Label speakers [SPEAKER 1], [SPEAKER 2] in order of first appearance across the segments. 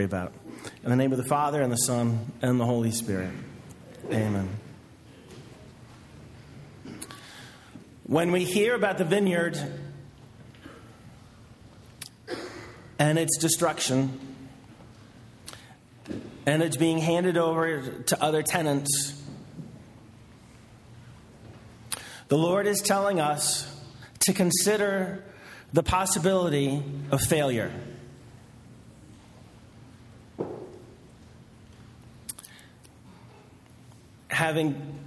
[SPEAKER 1] about. In the name of the Father, and the Son, and the Holy Spirit. Amen. When we hear about the vineyard and its destruction, and it's being handed over to other tenants, the Lord is telling us to consider the possibility of failure. Having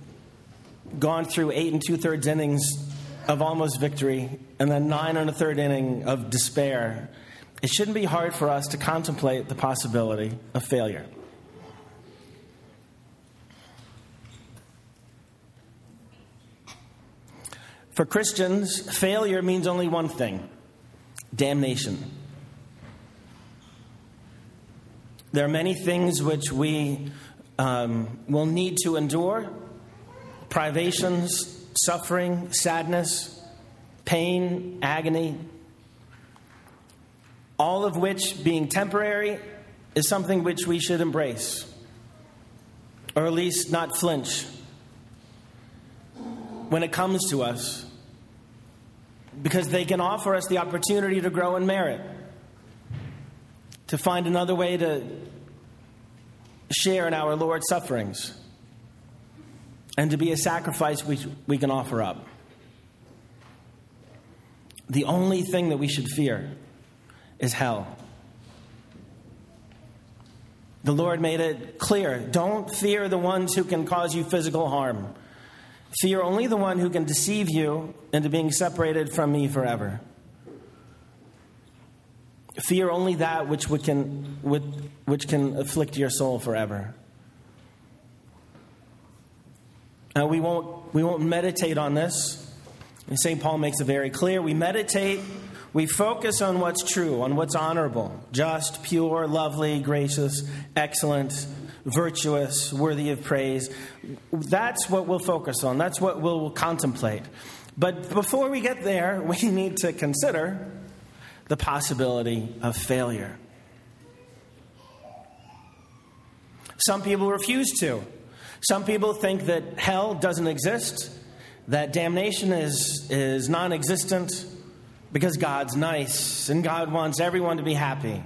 [SPEAKER 1] gone through eight and two thirds innings of almost victory and then nine and a third inning of despair, it shouldn't be hard for us to contemplate the possibility of failure. For Christians, failure means only one thing damnation. There are many things which we um, will need to endure privations, suffering, sadness, pain, agony, all of which, being temporary, is something which we should embrace, or at least not flinch. When it comes to us, because they can offer us the opportunity to grow in merit, to find another way to share in our Lord's sufferings and to be a sacrifice we, we can offer up. The only thing that we should fear is hell. The Lord made it clear don't fear the ones who can cause you physical harm. Fear only the one who can deceive you into being separated from me forever. Fear only that which, can, which can afflict your soul forever. Uh, we, won't, we won't meditate on this. And St. Paul makes it very clear. We meditate, we focus on what's true, on what's honorable, just, pure, lovely, gracious, excellent, virtuous, worthy of praise. That's what we'll focus on, that's what we'll contemplate. But before we get there, we need to consider the possibility of failure. Some people refuse to. Some people think that hell doesn't exist, that damnation is, is non existent because God's nice and God wants everyone to be happy.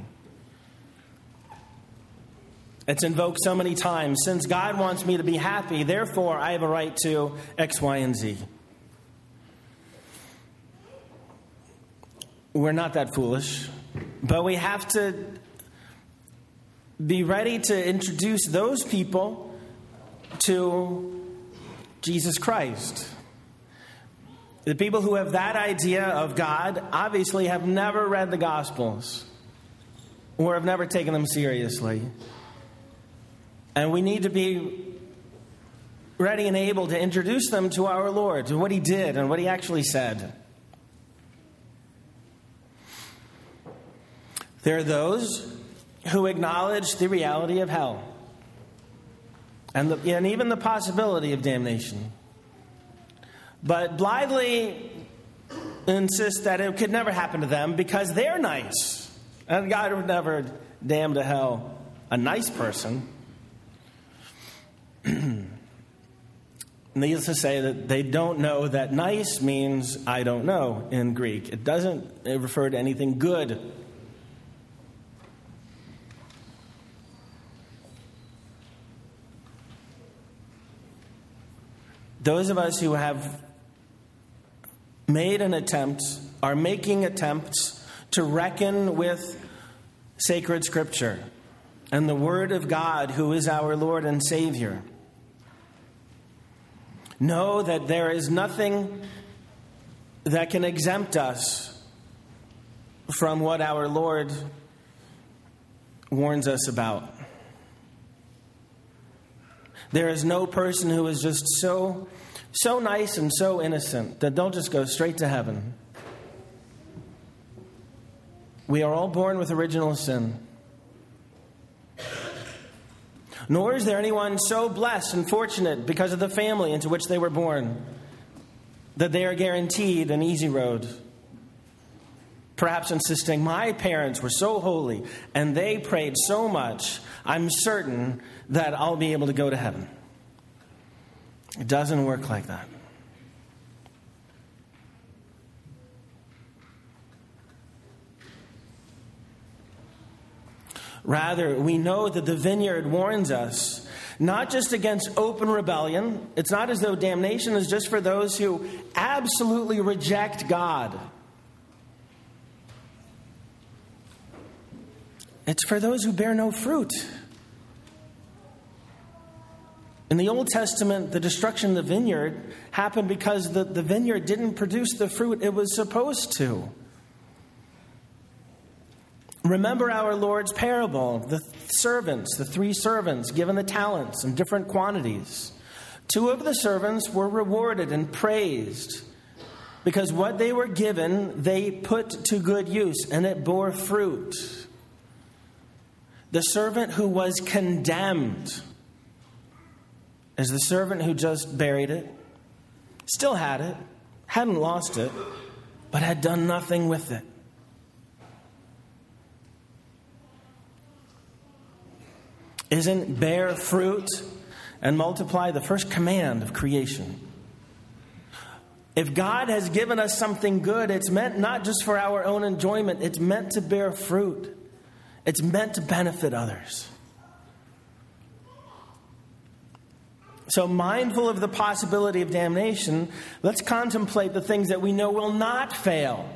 [SPEAKER 1] It's invoked so many times. Since God wants me to be happy, therefore I have a right to X, Y, and Z. We're not that foolish, but we have to be ready to introduce those people to Jesus Christ. The people who have that idea of God obviously have never read the Gospels or have never taken them seriously. And we need to be ready and able to introduce them to our Lord, to what He did and what He actually said. There are those who acknowledge the reality of hell and, the, and even the possibility of damnation, but blithely insist that it could never happen to them because they're nice. And God would never damn to hell a nice person. Needless to say that they don't know that nice means I don't know in Greek. It doesn't refer to anything good those of us who have made an attempt, are making attempts to reckon with sacred scripture and the Word of God, who is our Lord and Savior. Know that there is nothing that can exempt us from what our Lord warns us about. There is no person who is just so so nice and so innocent that they'll just go straight to heaven. We are all born with original sin. Nor is there anyone so blessed and fortunate because of the family into which they were born that they are guaranteed an easy road. Perhaps insisting, My parents were so holy and they prayed so much, I'm certain that I'll be able to go to heaven. It doesn't work like that. Rather, we know that the vineyard warns us not just against open rebellion. It's not as though damnation is just for those who absolutely reject God. It's for those who bear no fruit. In the Old Testament, the destruction of the vineyard happened because the, the vineyard didn't produce the fruit it was supposed to. Remember our Lord's parable the servants, the three servants given the talents in different quantities. Two of the servants were rewarded and praised because what they were given they put to good use and it bore fruit. The servant who was condemned is the servant who just buried it, still had it, hadn't lost it, but had done nothing with it. Isn't bear fruit and multiply the first command of creation? If God has given us something good, it's meant not just for our own enjoyment, it's meant to bear fruit. It's meant to benefit others. So, mindful of the possibility of damnation, let's contemplate the things that we know will not fail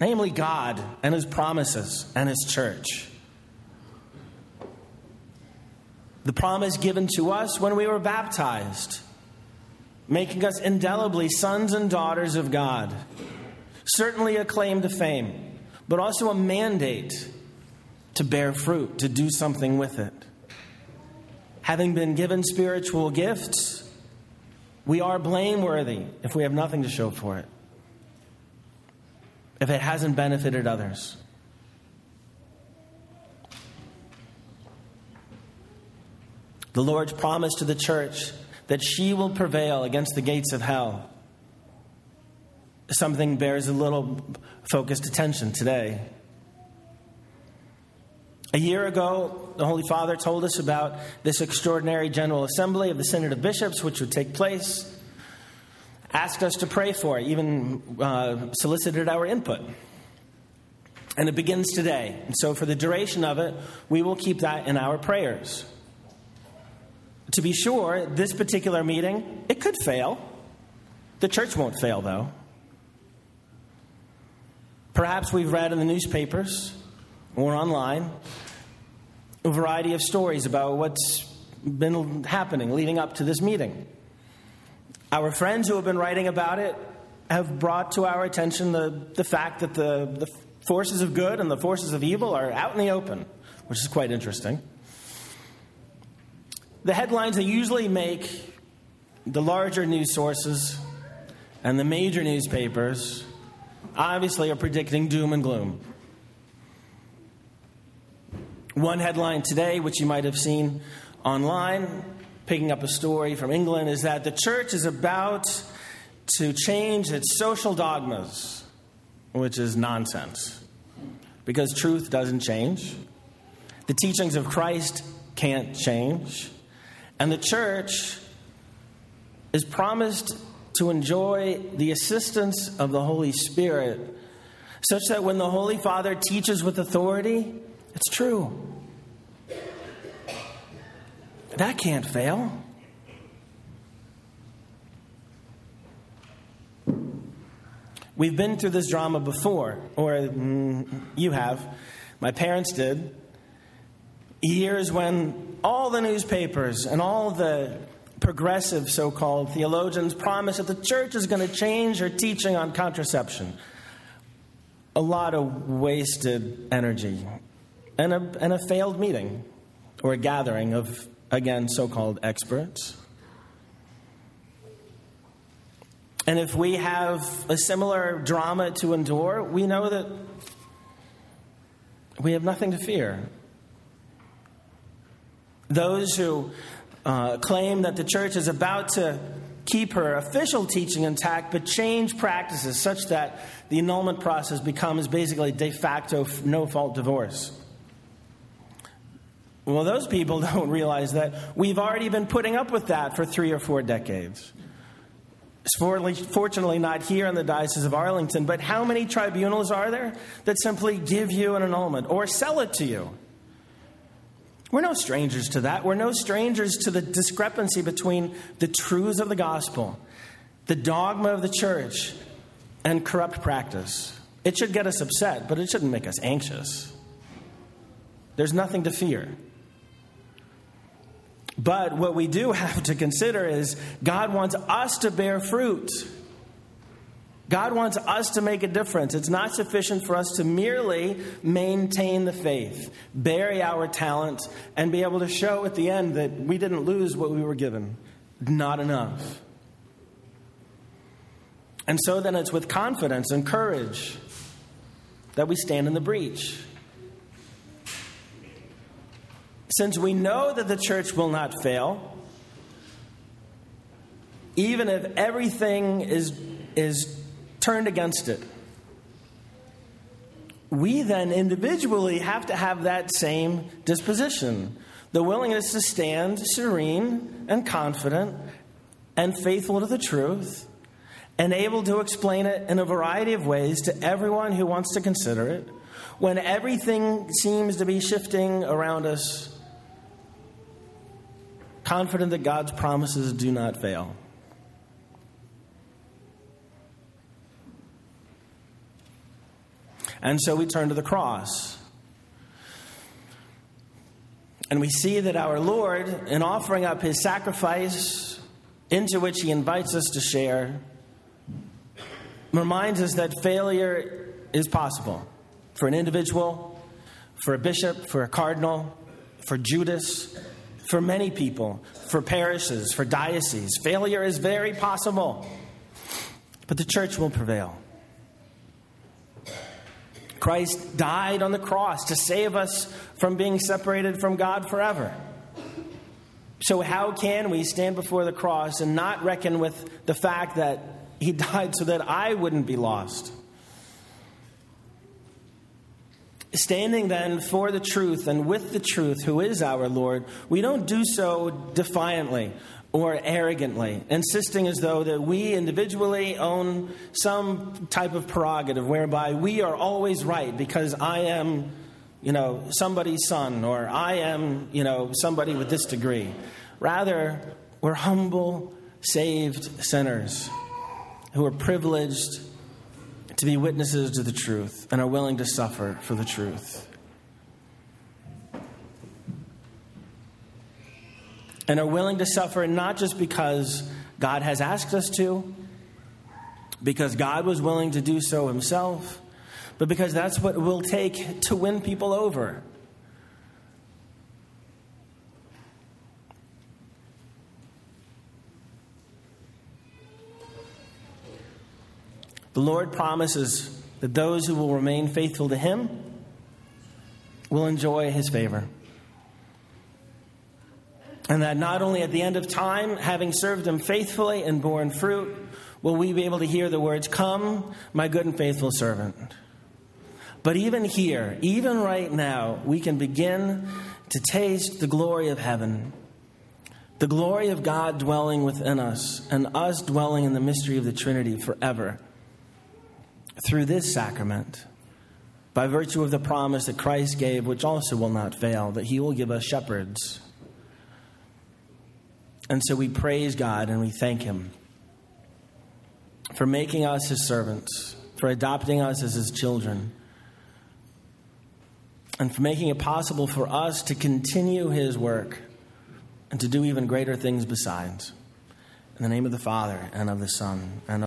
[SPEAKER 1] namely, God and His promises and His church. The promise given to us when we were baptized, making us indelibly sons and daughters of God. Certainly a claim to fame, but also a mandate to bear fruit, to do something with it. Having been given spiritual gifts, we are blameworthy if we have nothing to show for it, if it hasn't benefited others. The Lord's promise to the church that she will prevail against the gates of hell. Something bears a little focused attention today. A year ago, the Holy Father told us about this extraordinary General Assembly of the Synod of Bishops, which would take place, asked us to pray for it, even uh, solicited our input. And it begins today. And so, for the duration of it, we will keep that in our prayers. To be sure, this particular meeting, it could fail. The church won't fail, though. Perhaps we've read in the newspapers or online a variety of stories about what's been happening leading up to this meeting. Our friends who have been writing about it have brought to our attention the, the fact that the, the forces of good and the forces of evil are out in the open, which is quite interesting. The headlines that usually make the larger news sources and the major newspapers obviously are predicting doom and gloom. One headline today, which you might have seen online, picking up a story from England, is that the church is about to change its social dogmas, which is nonsense. Because truth doesn't change, the teachings of Christ can't change, and the church is promised to enjoy the assistance of the Holy Spirit, such that when the Holy Father teaches with authority, it's true. That can't fail. We've been through this drama before, or mm, you have. My parents did. Years when all the newspapers and all the progressive so called theologians promise that the church is going to change her teaching on contraception. A lot of wasted energy and a, and a failed meeting or a gathering of, again, so called experts. And if we have a similar drama to endure, we know that we have nothing to fear. Those who uh, claim that the church is about to keep her official teaching intact, but change practices such that the annulment process becomes basically de facto no fault divorce. Well, those people don't realize that we've already been putting up with that for three or four decades. Fortunately, not here in the Diocese of Arlington, but how many tribunals are there that simply give you an annulment or sell it to you? We're no strangers to that. We're no strangers to the discrepancy between the truths of the gospel, the dogma of the church, and corrupt practice. It should get us upset, but it shouldn't make us anxious. There's nothing to fear. But what we do have to consider is God wants us to bear fruit. God wants us to make a difference. It's not sufficient for us to merely maintain the faith, bury our talent, and be able to show at the end that we didn't lose what we were given. Not enough. And so then it's with confidence and courage that we stand in the breach. Since we know that the church will not fail, even if everything is, is turned against it, we then individually have to have that same disposition the willingness to stand serene and confident and faithful to the truth and able to explain it in a variety of ways to everyone who wants to consider it. When everything seems to be shifting around us confident that God's promises do not fail. And so we turn to the cross. And we see that our Lord, in offering up his sacrifice, into which he invites us to share, reminds us that failure is possible for an individual, for a bishop, for a cardinal, for Judas, for many people, for parishes, for dioceses. Failure is very possible, but the church will prevail. Christ died on the cross to save us from being separated from God forever. So, how can we stand before the cross and not reckon with the fact that He died so that I wouldn't be lost? Standing then for the truth and with the truth, who is our Lord, we don't do so defiantly or arrogantly, insisting as though that we individually own some type of prerogative whereby we are always right because I am, you know, somebody's son or I am, you know, somebody with this degree. Rather, we're humble, saved sinners who are privileged to be witnesses to the truth and are willing to suffer for the truth. And are willing to suffer not just because God has asked us to, because God was willing to do so himself, but because that's what it will take to win people over. The Lord promises that those who will remain faithful to Him will enjoy His favor. And that not only at the end of time, having served Him faithfully and borne fruit, will we be able to hear the words, Come, my good and faithful servant. But even here, even right now, we can begin to taste the glory of heaven, the glory of God dwelling within us, and us dwelling in the mystery of the Trinity forever through this sacrament by virtue of the promise that Christ gave, which also will not fail, that he will give us shepherds. And so we praise God and we thank him for making us his servants, for adopting us as his children, and for making it possible for us to continue his work and to do even greater things besides. In the name of the Father, and of the Son, and of